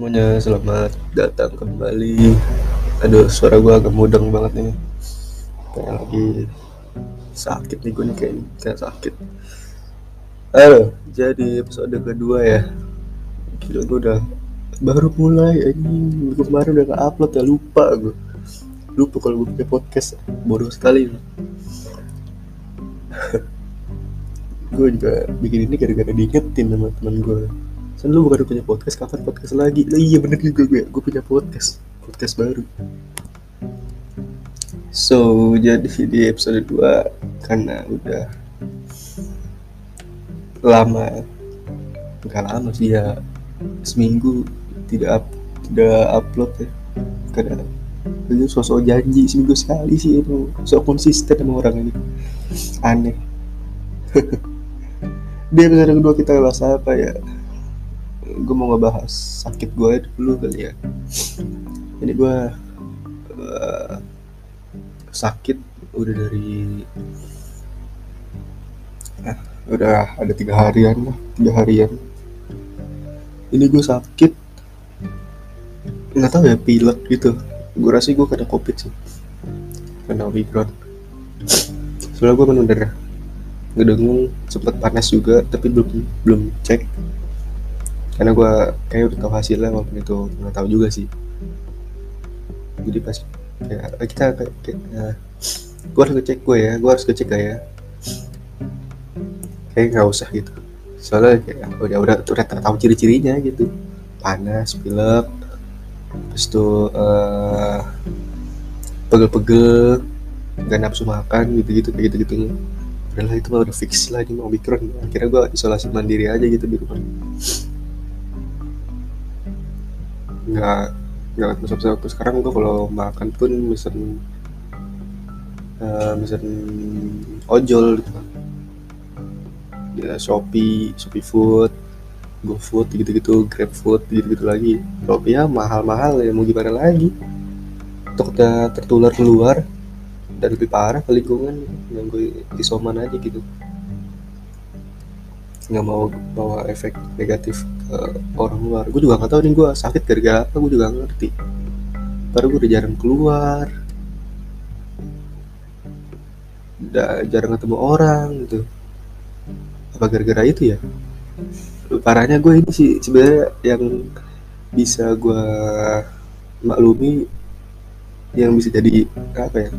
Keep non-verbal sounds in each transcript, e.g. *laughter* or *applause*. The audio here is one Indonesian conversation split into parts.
Semuanya, selamat datang kembali. Aduh, suara gue agak mudeng banget nih. Kayak lagi sakit nih gue nih kayak kayak sakit. Halo, jadi episode kedua ya. Gila gue udah baru mulai ini kemarin udah gak upload ya lupa gue lupa kalau gue punya podcast bodoh sekali *laughs* gue juga bikin ini gara-gara diingetin sama teman gue Sen lu bukan punya podcast kapan podcast lagi. Lah iya bener juga gue. Gue punya podcast. Podcast baru. So jadi di episode 2 karena udah lama enggak lama sih ya seminggu tidak up, tidak upload ya. Karena itu sosok janji seminggu sekali sih itu. Sok konsisten sama orang ini. Aneh. *laughs* Di episode kedua kita bahas apa ya gue mau ngebahas sakit gue dulu kali ya. Ini gue uh, sakit udah dari uh, udah ada tiga harian lah tiga harian. Ini gue sakit nggak tahu ya pilek gitu. Gue rasa gue kena covid sih. Kena omikron soalnya gue bener ngedengung sempet panas juga tapi belum belum cek karena gue kayak udah tahu hasilnya walaupun itu nggak tahu juga sih. Jadi pas kayak kita kayak, kayak uh, gue harus ngecek gue ya gue harus ngecek gak ya. Kayak nggak usah gitu. Soalnya kayak udah udah udah tahu ciri-cirinya gitu. Panas pilek terus tuh uh, pegel-pegel gak nafsu makan gitu-gitu kayak gitu-gitu udahlah itu mah udah fix lah ini mau omikron. Akhirnya gue isolasi mandiri aja gitu di rumah nggak nggak besar waktu sekarang gue kalau makan pun mesen uh, mesen ojol gitu. Ya Shopee Shopee Food GoFood gitu-gitu GrabFood gitu-gitu lagi. Shopee ya mahal-mahal ya mau gimana lagi? Untuk kita tertular keluar dan lebih parah ke lingkungan yang gue isoman aja gitu nggak mau bawa efek negatif ke orang luar. Gue juga nggak tahu nih gue sakit gara-gara apa gue juga gak ngerti. Baru gue udah jarang keluar. Udah jarang ketemu orang gitu. Apa gara-gara itu ya? Parahnya gue ini sih sebenarnya yang bisa gue maklumi yang bisa jadi apa ya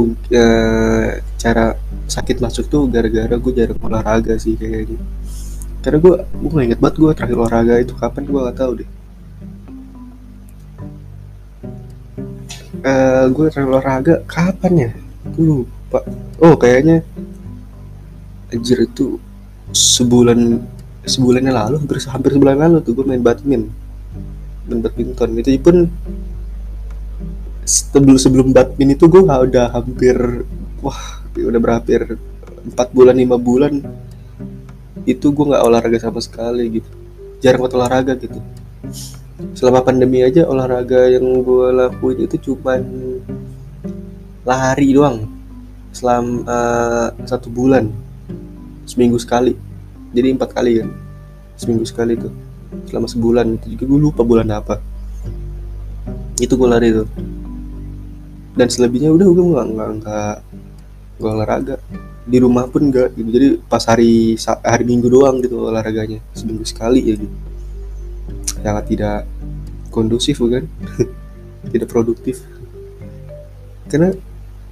uh, cara sakit masuk tuh gara-gara gue jarang olahraga sih kayaknya karena gue gue gak inget banget gue terakhir olahraga itu kapan gue gak tahu deh. Uh, gue terakhir olahraga kapan ya? Gue lupa. Oh kayaknya anjir itu sebulan sebulan yang lalu hampir hampir sebulan lalu tuh gue main badminton. Main badminton. Itu pun sebelum sebelum badminton itu gue udah hampir wah udah berakhir empat bulan lima bulan itu gue nggak olahraga sama sekali gitu. Jarang banget olahraga gitu. Selama pandemi aja olahraga yang gue lakuin itu cuman lari doang selama uh, satu bulan seminggu sekali. Jadi empat kali kan seminggu sekali tuh. Selama sebulan itu juga gue lupa bulan apa. Itu gue lari tuh dan selebihnya udah gue nggak nggak nggak olahraga. Di rumah pun enggak gitu. Jadi pas hari hari minggu doang gitu olahraganya. Seminggu sekali ya gitu. Sangat tidak kondusif bukan? *laughs* Tidak produktif. Karena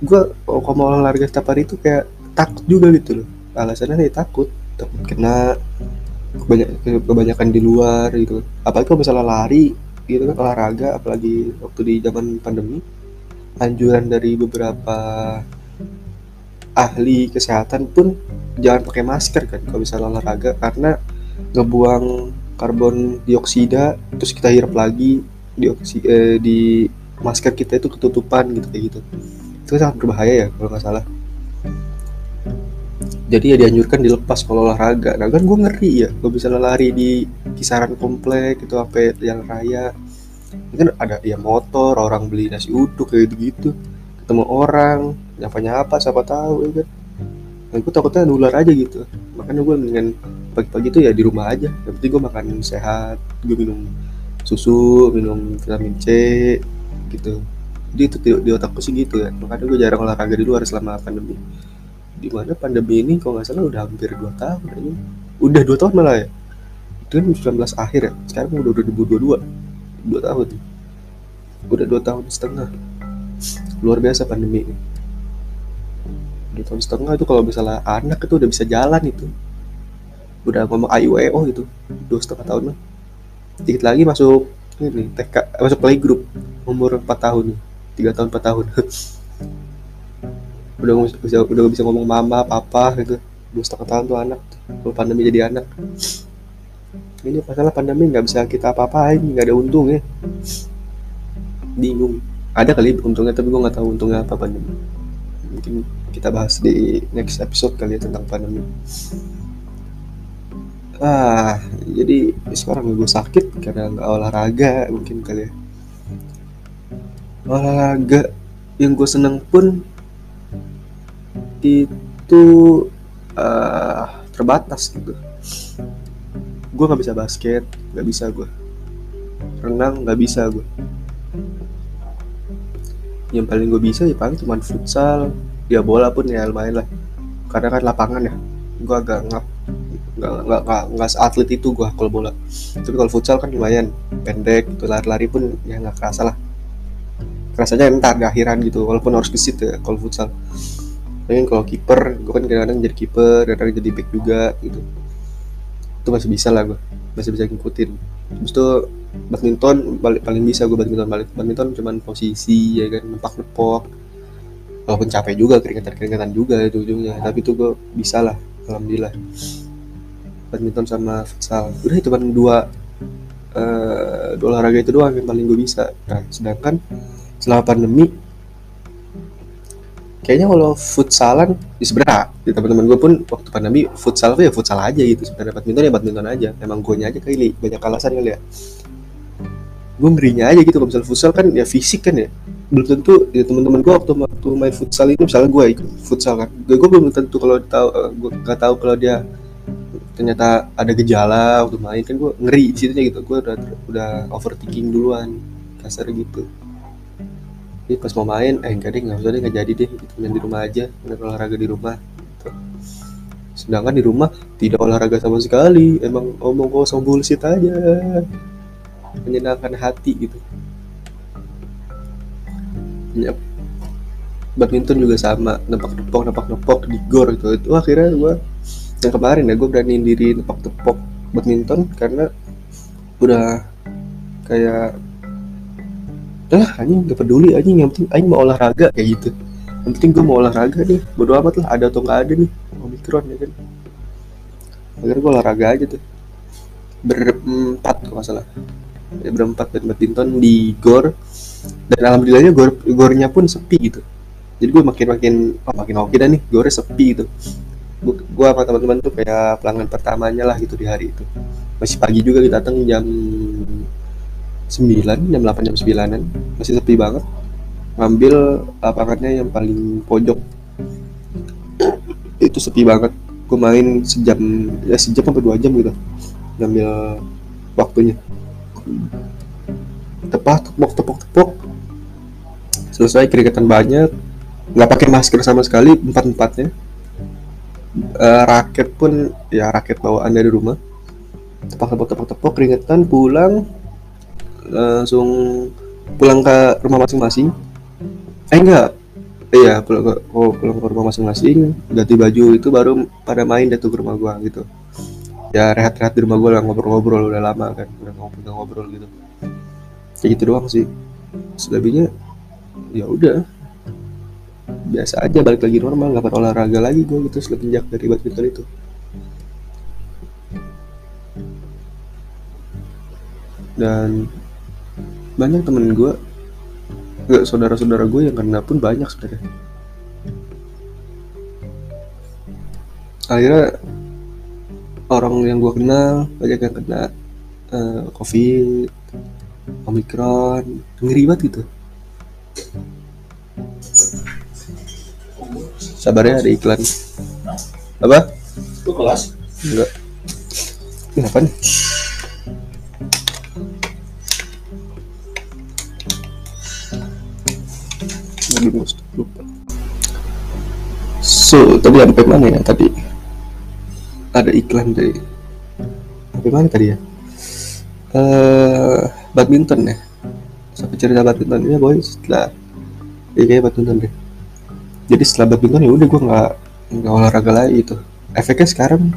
gue kalau mau olahraga setiap hari itu kayak takut juga gitu loh. Alasannya ya takut. Takut kena kebanyak, kebanyakan di luar gitu. Apalagi kalau misalnya lari gitu kan olahraga apalagi waktu di zaman pandemi anjuran dari beberapa ahli kesehatan pun jangan pakai masker kan kalau misalnya olahraga karena ngebuang karbon dioksida terus kita hirup lagi dioksi eh, di masker kita itu ketutupan gitu kayak gitu. Itu sangat berbahaya ya kalau nggak salah. Jadi ya dianjurkan dilepas kalau olahraga. Nah kan gue ngeri ya gue bisa lari di kisaran komplek itu apa yang raya ini kan ada ya motor orang beli nasi uduk kayak gitu ketemu orang nyapa nyapa siapa tahu ya kan. Nah, gue takutnya nular aja gitu. Makanya gue dengan pagi-pagi tuh ya di rumah aja. Yang penting gue makan sehat gue minum susu minum vitamin C gitu. Jadi itu di, di otakku sih gitu ya. Makanya gue jarang olahraga di luar selama pandemi. Di mana pandemi ini kalau nggak salah udah hampir dua tahun aja udah dua tahun malah ya? Itu kan 19 akhir ya? Sekarang udah 2022 dua tahun. Udah dua tahun setengah. Luar biasa pandemi ini. Dua tahun setengah itu kalau misalnya anak itu udah bisa jalan itu. Udah ngomong AIWO itu dua setengah tahun lah. Dikit lagi masuk ini TK masuk playgroup. Umur 4 tahun. Tiga tahun 4 tahun. *laughs* Udah bisa udah bisa ngomong mama papa gitu. Dua setengah tahun tuh anak. Kalau pandemi jadi anak ini masalah pandemi nggak bisa kita apa-apain nggak ada untung ya. Bingung. Ada kali untungnya tapi gue nggak tahu untungnya apa pandemi. Mungkin kita bahas di next episode kali ya tentang pandemi. Ah jadi sekarang gue sakit karena nggak olahraga mungkin kali ya. Olahraga yang gue seneng pun itu uh, terbatas gitu gue nggak bisa basket nggak bisa gue renang nggak bisa gue yang paling gue bisa ya paling cuma futsal ya bola pun ya lumayan lah. Karena kan lapangan ya gue agak nggak nggak nggak nggak atlet itu gue kalau bola. Tapi kalau futsal kan lumayan pendek itu lari-lari pun ya nggak kerasa lah. Rasanya entar di akhiran gitu walaupun harus gesit ya kalau futsal. Tapi kalau kiper gue kan kadang-kadang jadi kiper kadang-kadang jadi back juga gitu itu masih bisa lah gue masih bisa ngikutin. Terus itu badminton balik paling bisa gue badminton balik. Badminton cuman posisi ya kan nempak nepok. Walaupun capek juga keringetan keringetan juga itu ujungnya. Tapi itu gue bisa lah alhamdulillah. Badminton sama futsal. Udah itu cuma dua uh, dua olahraga itu doang yang paling gue bisa. Nah sedangkan selama pandemi kayaknya kalau futsalan di sebenarnya di teman-teman gue pun waktu pandemi futsal ya futsal aja gitu. Sebenarnya badminton ya badminton aja. Emang gue aja kali banyak alasan kali ya. Gue ngerinya aja gitu kalau misalnya futsal kan ya fisik kan ya. Belum tentu ya teman-teman gue waktu waktu main futsal itu misalnya gue ikut futsal kan. Gue, gue belum tentu kalau tahu uh, gue nggak tahu kalau dia ternyata ada gejala waktu main kan gue ngeri di situ gitu. Gue udah udah overthinking duluan kasar gitu jadi pas mau main eh enggak deh nggak usah deh nggak jadi deh gitu. Main di rumah aja main olahraga di rumah gitu. sedangkan di rumah tidak olahraga sama sekali. Emang omong kosong bullshit aja. Menyenangkan hati gitu. Ya, badminton juga sama nepak nepok nepak nepok di gor gitu. Itu akhirnya gue yang kemarin ya gue beraniin diri nepak tepok badminton karena udah kayak lah anjing gak peduli anjing. Yang penting anjing mau olahraga kayak gitu. Yang penting gue mau olahraga nih. Bodo amat lah ada atau nggak ada nih. Omikron ya kan? Akhirnya gue olahraga aja tuh. Berempat kalau nggak salah. Ya, berempat badminton di gor. Dan alhamdulillahnya gor gornya pun sepi gitu. Jadi gue makin makin oh, makin oke dah nih gornya sepi gitu. Gue sama teman-teman tuh kayak pelanggan pertamanya lah gitu di hari itu. Masih pagi juga kita datang jam 9 jam 8 jam 9an masih sepi banget. Ngambil lapangannya yang paling pojok. Itu sepi banget. Gue main sejam ya sejam sampai dua jam gitu. Ngambil waktunya. Tepat tepok tepok tepok. Selesai keringetan banyak. Nggak pakai masker sama sekali empat empatnya uh, raket pun ya raket bawaan dari rumah. Tepak tepok tepak tepok keringetan pulang langsung pulang ke rumah masing-masing. Eh enggak. Iya pulang ke oh, pulang ke rumah masing-masing ganti baju itu baru pada main deh tuh ke rumah gua gitu. Ya rehat-rehat di rumah gua lah ngobrol-ngobrol udah lama kan udah ngobrol-ngobrol gitu. Kayak gitu doang sih. Selebihnya ya udah. Biasa aja balik lagi normal nggak pernah olahraga lagi gue gitu semenjak dari badminton itu. Dan banyak temen gue gak saudara-saudara gue yang kena pun banyak sebenarnya. Akhirnya orang yang gue kenal banyak yang kena uh, covid omikron ngeri banget gitu. Sabarnya ada iklan. Apa? Lu kelas? enggak ini apa nih lagi lupa so tadi sampai mana ya? Tadi ada iklan dari sampai mana tadi ya? Uh, badminton ya? Sampai cerita badminton. Ya boy setelah ya kayak badminton deh. Jadi setelah badminton ya udah gue nggak nggak olahraga lagi itu efeknya sekarang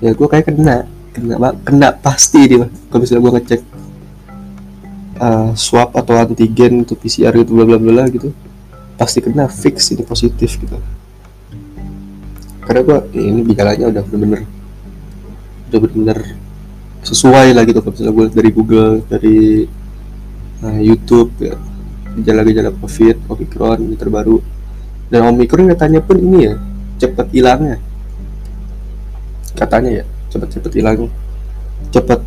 ya gue kayak kena. Kena kena pasti dia. Kalau misalnya gue ngecek uh, swab atau antigen itu PCR gitu bla bla bla gitu pasti kena fix ini positif gitu. Karena gue ya ini gejalanya udah bener-bener udah bener-bener sesuai lah gitu. Kalau misalnya gue dari Google dari uh, YouTube ya gejala-gejala COVID, Omicron ini terbaru. Dan Omicron katanya pun ini ya cepat hilangnya. Katanya ya cepat-cepat hilang. Cepat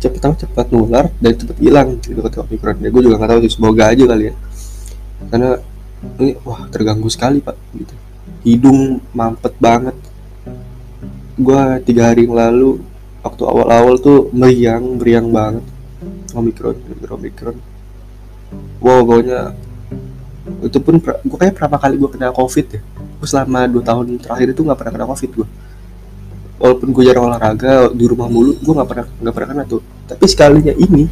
cepat cepat nular dan cepat hilang gitu kata Omicron. Ya gue juga nggak tahu sih semoga aja kali ya karena ini wah terganggu sekali pak gitu. Hidung mampet banget. Gue tiga hari yang lalu waktu awal-awal tuh meriang meriang banget. Omicron Omicron wow pokoknya itu pun gue kayak pertama kali gue kena covid ya. Gue selama dua tahun terakhir itu nggak pernah kena covid gue walaupun gue jarang olahraga di rumah mulu gue nggak pernah nggak pernah kena tuh. Tapi sekalinya ini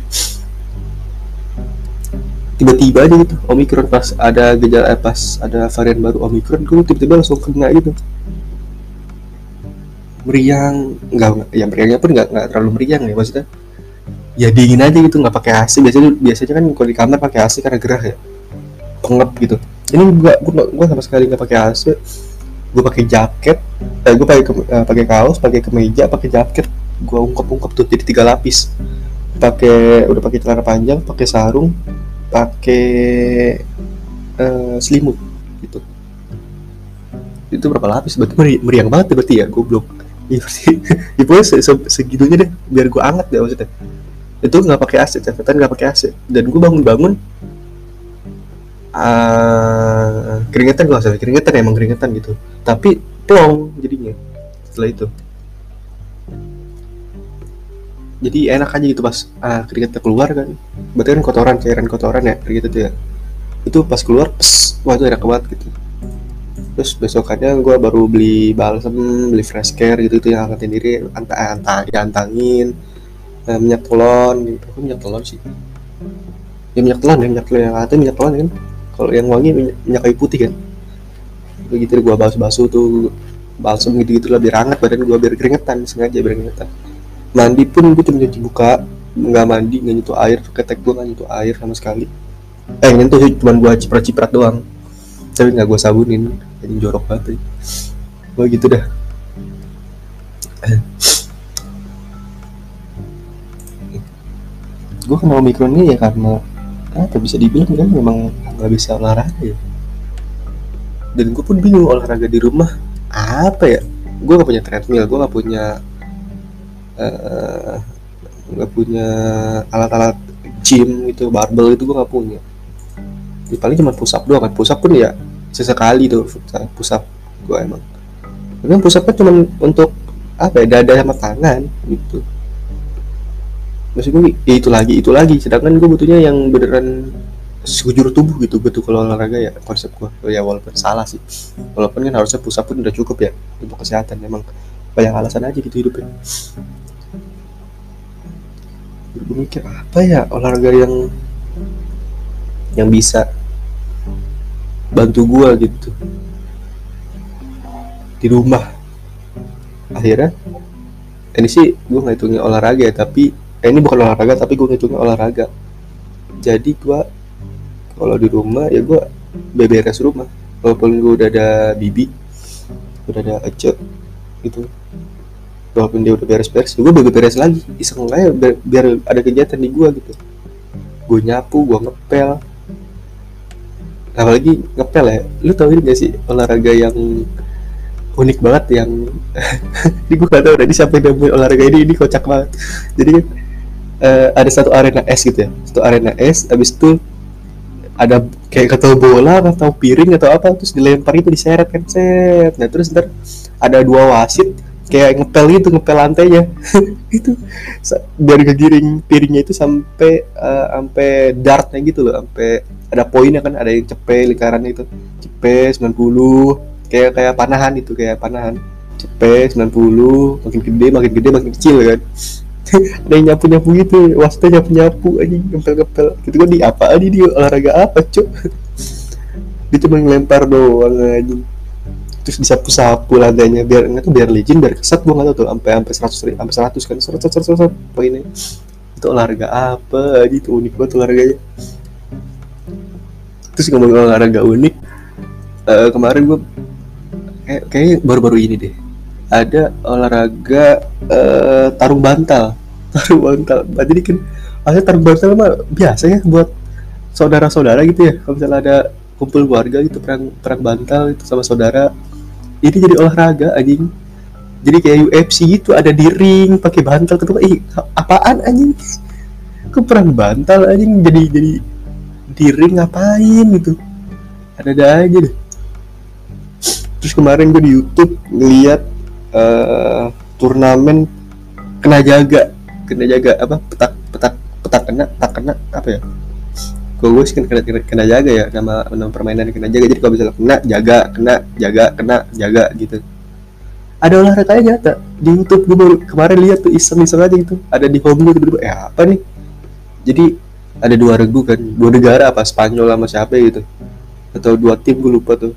tiba-tiba aja gitu omikron pas ada gejala eh, pas ada varian baru omikron gue tiba-tiba langsung kena gitu. Meriang nggak ya meriangnya pun nggak nggak terlalu meriang ya maksudnya. Ya dingin aja gitu nggak pakai AC biasanya biasanya kan kalau di kamar pakai AC karena gerah ya. Pengep gitu. Ini gua gua, gua sama sekali nggak pakai AC gue pakai jaket eh, gue pakai uh, pakai kaos pakai kemeja pakai jaket. Gue ungkap-ungkap tuh jadi tiga lapis. Pakai udah pakai celana panjang pakai sarung pakai uh, selimut gitu. Itu berapa lapis berarti? Meri meriang banget ya berarti ya goblok. Berarti *laughs* ya pokoknya se -se segitunya deh biar gue anget deh maksudnya. Itu nggak pakai AC catatan nggak pakai AC dan gue bangun-bangun uh, keringetan gue asal keringetan emang keringetan gitu. Tapi plong jadinya setelah itu jadi enak aja gitu pas uh, keringetnya keluar kan. Berarti kan kotoran cairan kotoran ya gitu tuh ya. Itu pas keluar pes, wah itu enak banget gitu. Terus besokannya gue baru beli balsam beli fresh care gitu itu yang angkatin diri antang antang antangin eh, minyak telon gitu. Kok minyak telon sih? Ya minyak telon ya minyak telon yang ada minyak telon kan. Kalau yang wangi minyak, minyak kayu putih kan. Begitu gue basuh-basuh tuh balsam gitu-gitu lah biar hangat badan gue biar keringetan sengaja biar keringetan mandi pun gue cuma cuci muka nggak mandi nggak nyentuh air ketek gue nggak nyentuh air sama sekali. Eh nyentuh cuma gue ciprat-ciprat doang. Tapi nggak gue sabunin jadi jorok banget gue gitu dah. Gue kenal omikron ini ya karena apa bisa dibilang kan memang nggak bisa olahraga ya. Dan gue pun bingung olahraga di rumah apa ya? Gue gak punya treadmill gue gak punya uh, gak punya alat-alat gym gitu barbel itu gue gak punya. Ya, paling cuma push up doang kan. Push up pun ya sesekali tuh push up gue emang. Tapi kan cuma untuk apa ya dada sama tangan gitu. Maksud gue ya itu lagi itu lagi. Sedangkan gue butuhnya yang beneran sekujur tubuh gitu betul kalau olahraga ya konsep gue ya walaupun salah sih. Walaupun kan harusnya pusat pun udah cukup ya untuk kesehatan memang banyak alasan aja gitu hidupnya mikir apa ya olahraga yang yang bisa bantu gue gitu? Di rumah. Akhirnya ini sih gue nggak hitungnya olahraga ya tapi eh, ini bukan olahraga tapi gue ngitungnya olahraga. Jadi gue kalau di rumah ya gue beberes rumah. Walaupun gue udah ada bibi udah ada ece gitu walaupun dia udah beres-beres gue beberes lagi. Iseng aja biar, biar ada kegiatan di gue gitu. Gue nyapu gue ngepel. Apalagi ngepel ya. Lu tau ini gak sih olahraga yang unik banget yang *laughs* ini gue gak tau udah siapa yang olahraga ini ini kocak banget. Jadi uh, ada satu arena es gitu ya. Satu arena es habis itu ada kayak ketemu bola atau piring atau apa terus dilempar itu diseret kan set. Nah terus ntar ada dua wasit kayak ngepel gitu ngepel lantainya. *laughs* Itu. Biar kegiring piringnya itu sampai uh, sampai dartnya gitu loh sampai ada poinnya kan ada yang cepe lingkaran itu. Cepe 90 kayak kayak panahan itu kayak panahan. Cepe 90 makin gede makin gede makin kecil kan. *laughs* Ada yang nyapu nyapu gitu wasitnya nyapu nyapu aja ngepel ngepel gitu kan di apa aja dia olahraga apa cok *laughs* dia cuma ngelempar doang aja terus disapu-sapu lantainya biar nggak tuh biar licin biar kesat gua nggak tahu tuh sampai sampai seratus sampai seratus kan seratus seratus seratus ini itu olahraga apa aja itu unik banget olahraganya. Terus ngomong olahraga unik uh, kemarin gua kayak kayaknya baru-baru ini deh ada olahraga uh, tarung bantal *laughs* tarung bantal. Jadi kan asalnya tarung bantal mah biasa ya buat saudara-saudara gitu ya. Kalau misalnya ada kumpul keluarga gitu perang perang bantal itu sama saudara ini jadi olahraga anjing. Jadi kayak UFC gitu ada di ring pakai bantal kedua ih apaan anjing? *laughs* Ke perang bantal anjing? Jadi jadi di ring ngapain gitu? Ada ada aja deh. Terus kemarin gue di YouTube ngeliat uh, turnamen kena jaga. Kena jaga apa? Petak petak petak kena tak kena apa ya kalau gue sih kena, kena, kena jaga ya nama nama permainan kena jaga. Jadi kalau misalnya kena jaga kena jaga kena jaga gitu. Ada olahraganya nyata di YouTube gue baru kemarin lihat tuh iseng-iseng aja gitu. Ada di home gue tiba-tiba eh apa nih? Jadi ada dua regu kan dua negara apa Spanyol sama siapa gitu. Atau dua tim gue lupa tuh.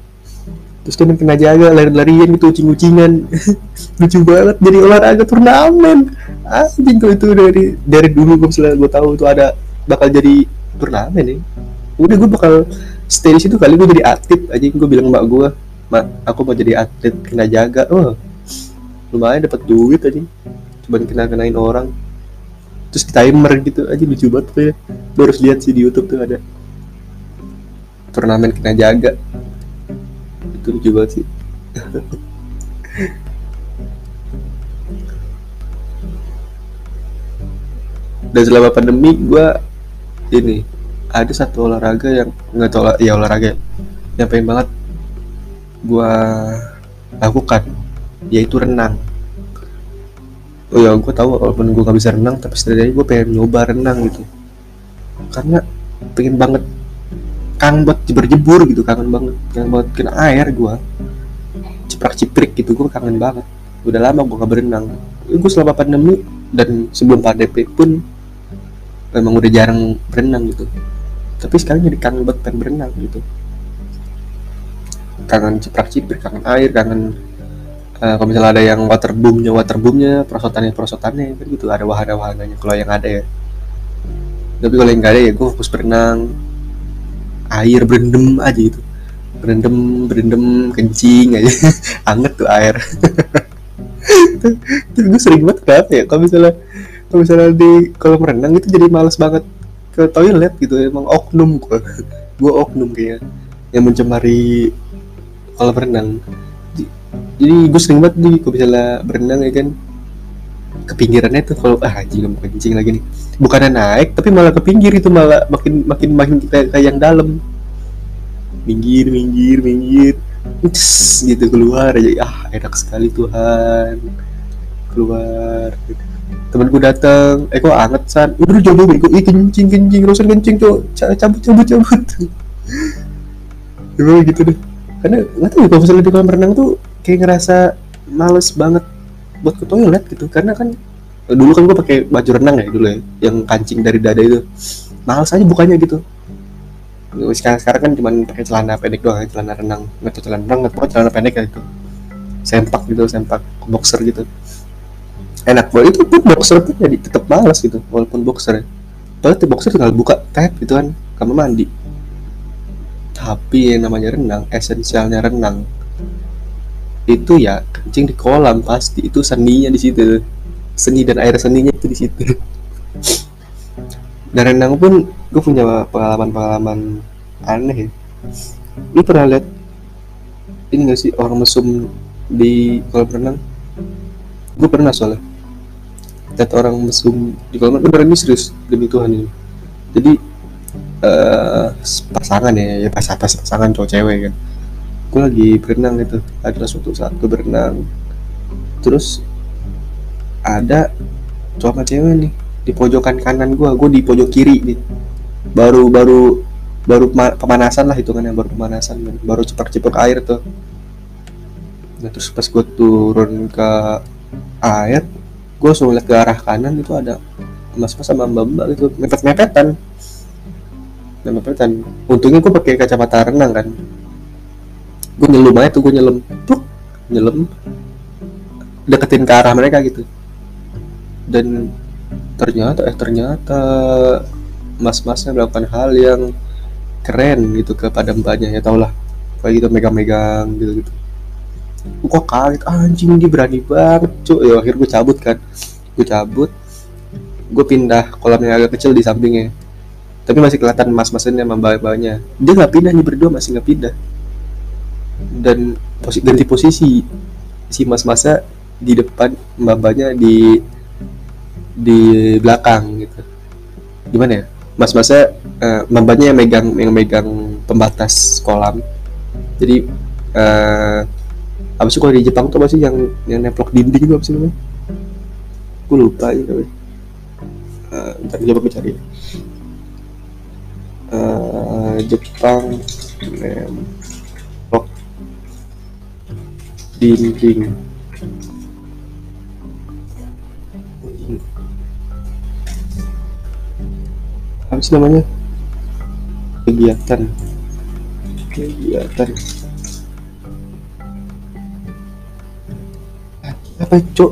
Terus dia kena jaga lari-larian gitu ucing-ucingan. *laughs* Lucu banget jadi olahraga turnamen. Anjing tuh itu dari dari dulu gue selalu gue tahu tuh ada bakal jadi turnamen nih. Udah gue bakal stay di situ kali gue jadi atlet aja gue bilang mbak gue mak aku mau jadi atlet kena jaga. Oh lumayan dapat duit aja cuman kena kenain orang. Terus di timer gitu aja lucu banget tuh ya. Gue harus lihat sih di YouTube tuh ada turnamen kena jaga. Itu lucu banget sih. *laughs* Dan selama pandemi gue ini ada satu olahraga yang nggak tahu ya olahraga yang pengen banget gua lakukan yaitu renang. Oh ya gue tahu walaupun gue gak bisa renang tapi setidaknya gue pengen nyoba renang gitu. Karena pengen banget kangen buat jebur-jebur gitu kangen banget kangen banget kena air gue ciprak ciprik gitu gue kangen banget. Udah lama gue gak berenang. Gue selama pandemi dan sebelum pandemi pun memang udah jarang berenang gitu. Tapi sekarang jadi kangen banget pengen berenang gitu. Kangen ciprak cipir kangen air kangen uh, kalau misalnya ada yang waterboomnya waterboomnya perosotannya perosotannya kan gitu ada wahana wahananya kalau yang ada ya. Tapi kalau yang nggak ada ya gue fokus berenang. Air berendam aja gitu. Berendam berendam kencing aja. *laughs* Anget tuh air. *laughs* Tapi gue sering banget kenapa ya kalau misalnya kalau misalnya di kolam renang itu jadi males banget ke toilet gitu emang oknum gue *laughs* gue oknum kayaknya yang mencemari kolam renang. Jadi gue sering banget nih kalau misalnya berenang ya kan ke pinggirannya tuh kalau ah anjing mau kencing lagi nih. Bukannya naik tapi malah ke pinggir itu malah makin makin makin kayak, kayak yang dalam. Minggir minggir minggir. Uts, gitu keluar aja. Ah enak sekali Tuhan. Keluar gitu temen gue datang eh kok anget san? Udah lu jodoh gue ih kencing kencing rosan kencing tuh cabut cabut cabut. *laughs* Gue gitu deh. Karena nggak tahu ya kalau misalnya di kolam renang tuh kayak ngerasa males banget buat ke toilet gitu. Karena kan dulu kan gue pakai baju renang ya dulu ya. Yang kancing dari dada itu. Males aja bukannya gitu. Sekarang sekarang kan cuma pakai celana pendek doang celana renang. Nggak celana renang nggak celana pendek kayak gitu. Sempak gitu sempak boxer gitu enak banget. Itu pun boxer pun jadi tetap malas gitu walaupun boxer ya. Tuh boxer tinggal buka tab gitu kan kamar mandi. Tapi yang namanya renang esensialnya renang itu ya kencing di kolam pasti itu seninya di situ. Seni dan air seninya itu di situ. Dan renang pun gue punya pengalaman-pengalaman aneh ya. Lu pernah lihat ini gak sih orang mesum di kolam renang? Gue pernah soalnya lihat orang mesum di kolam beneran ini serius demi Tuhan ini. Jadi uh, pasangan ya ya pas pas pasangan cowok cewek kan. Gue lagi berenang itu adalah suatu saat gue berenang. Terus ada cowok sama cewek nih di pojokan kanan gua gua di pojok kiri nih. Baru baru baru pemanasan lah hitungannya baru pemanasan baru cepak-cepak air tuh. Nah terus pas gue turun ke air gue langsung ke arah kanan itu ada mas-mas sama mbak-mbak gitu mepet-mepetan. Mepet-mepetan. Untungnya gue pakai kacamata renang kan. Gue nyelam aja tuh gue nyelam Pluk, nyelam deketin ke arah mereka gitu. Dan ternyata eh ternyata mas-masnya melakukan hal yang keren gitu kepada mbaknya ya tau lah. Kayak gitu megang-megang gitu gitu kok kaget anjing dia berani banget cuy ya akhir gue cabut kan. Gue cabut. Gue pindah kolam yang agak kecil di sampingnya. Tapi masih kelihatan mas-masnya sama mbak-mbaknya dia nggak pindah nih berdua masih nggak pindah. Dan posi ganti posisi si mas-masnya di depan mbak-mbaknya di di belakang gitu. Gimana ya? Mas-masnya uh, mbak-mbaknya yang megang yang megang pembatas kolam. Jadi uh, apa sih kalau di Jepang tuh apa sih yang yang nemplok dinding itu apa sih namanya? Gue lupa ya uh, ntar coba gue cari. Uh, Jepang nemplok dinding. Apa sih namanya? Kegiatan. Kegiatan apa cok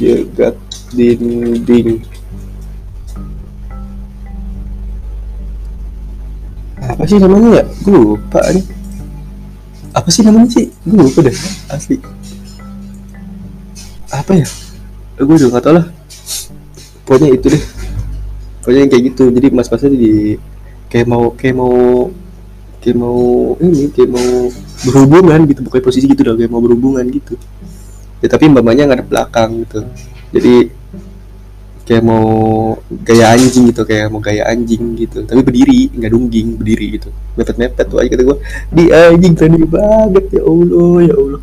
jegat dinding. Apa sih namanya ya? Gue lupa nih. Apa sih namanya sih? Gue lupa deh. Asli. Apa ya? Gue udah gak tau lah. Pokoknya itu deh. Pokoknya yang kayak gitu. Jadi mas masnya di kayak mau kayak mau kayak mau ini kayak mau berhubungan gitu bukan posisi gitu dong kayak mau berhubungan gitu. Ya tapi nggak ada belakang gitu. Jadi kayak mau gaya anjing gitu kayak mau gaya anjing gitu. Tapi berdiri nggak dungging berdiri gitu. Mepet mepet tuh aja kata gue di anjing berani banget ya allah ya allah.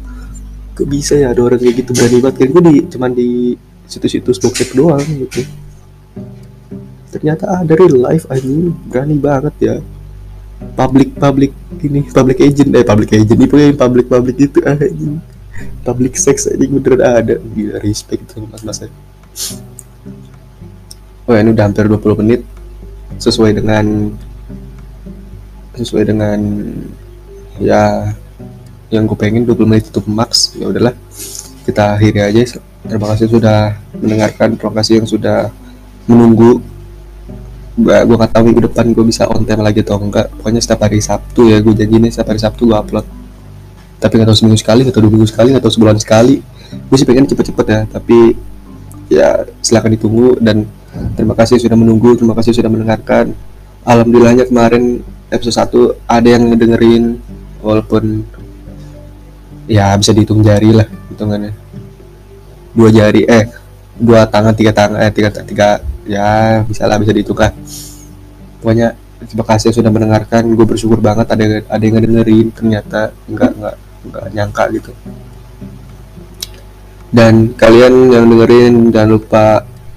Kok bisa ya ada orang kayak gitu berani banget. Kan gue di cuman di situs-situs bokep doang gitu. Ternyata ada real life anjing. Berani banget ya public public ini public agent. Eh public agent. Ini punya public public itu ah ini public sex ini beneran ada. Gila respect tuh mas mas oh ini udah hampir 20 menit. Sesuai dengan sesuai dengan ya yang gue pengen 20 menit itu max. Ya udahlah kita akhiri aja. Terima kasih sudah mendengarkan. Terima kasih yang sudah menunggu gue gak tahu minggu depan gue bisa on time lagi atau enggak. Pokoknya setiap hari Sabtu ya gue janji nih setiap hari Sabtu gue upload. Tapi gak tahu seminggu sekali atau dua minggu sekali atau sebulan sekali. Gue sih pengen cepet-cepet ya tapi ya silahkan ditunggu dan terima kasih sudah menunggu terima kasih sudah mendengarkan. Alhamdulillahnya kemarin episode 1 ada yang ngedengerin walaupun ya bisa dihitung jari lah hitungannya. Dua jari eh dua tangan tiga tangan eh tiga tiga ya bisa lah bisa ditukar. Pokoknya terima kasih sudah mendengarkan. Gue bersyukur banget ada ada yang dengerin ternyata nggak nggak nggak nyangka gitu. Dan kalian yang dengerin jangan lupa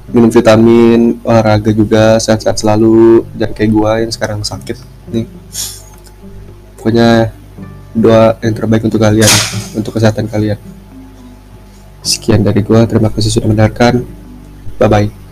minum vitamin olahraga juga sehat-sehat selalu. Dan kayak gue yang sekarang sakit nih. Pokoknya doa yang terbaik untuk kalian untuk kesehatan kalian. Sekian dari gue terima kasih sudah mendengarkan. Bye bye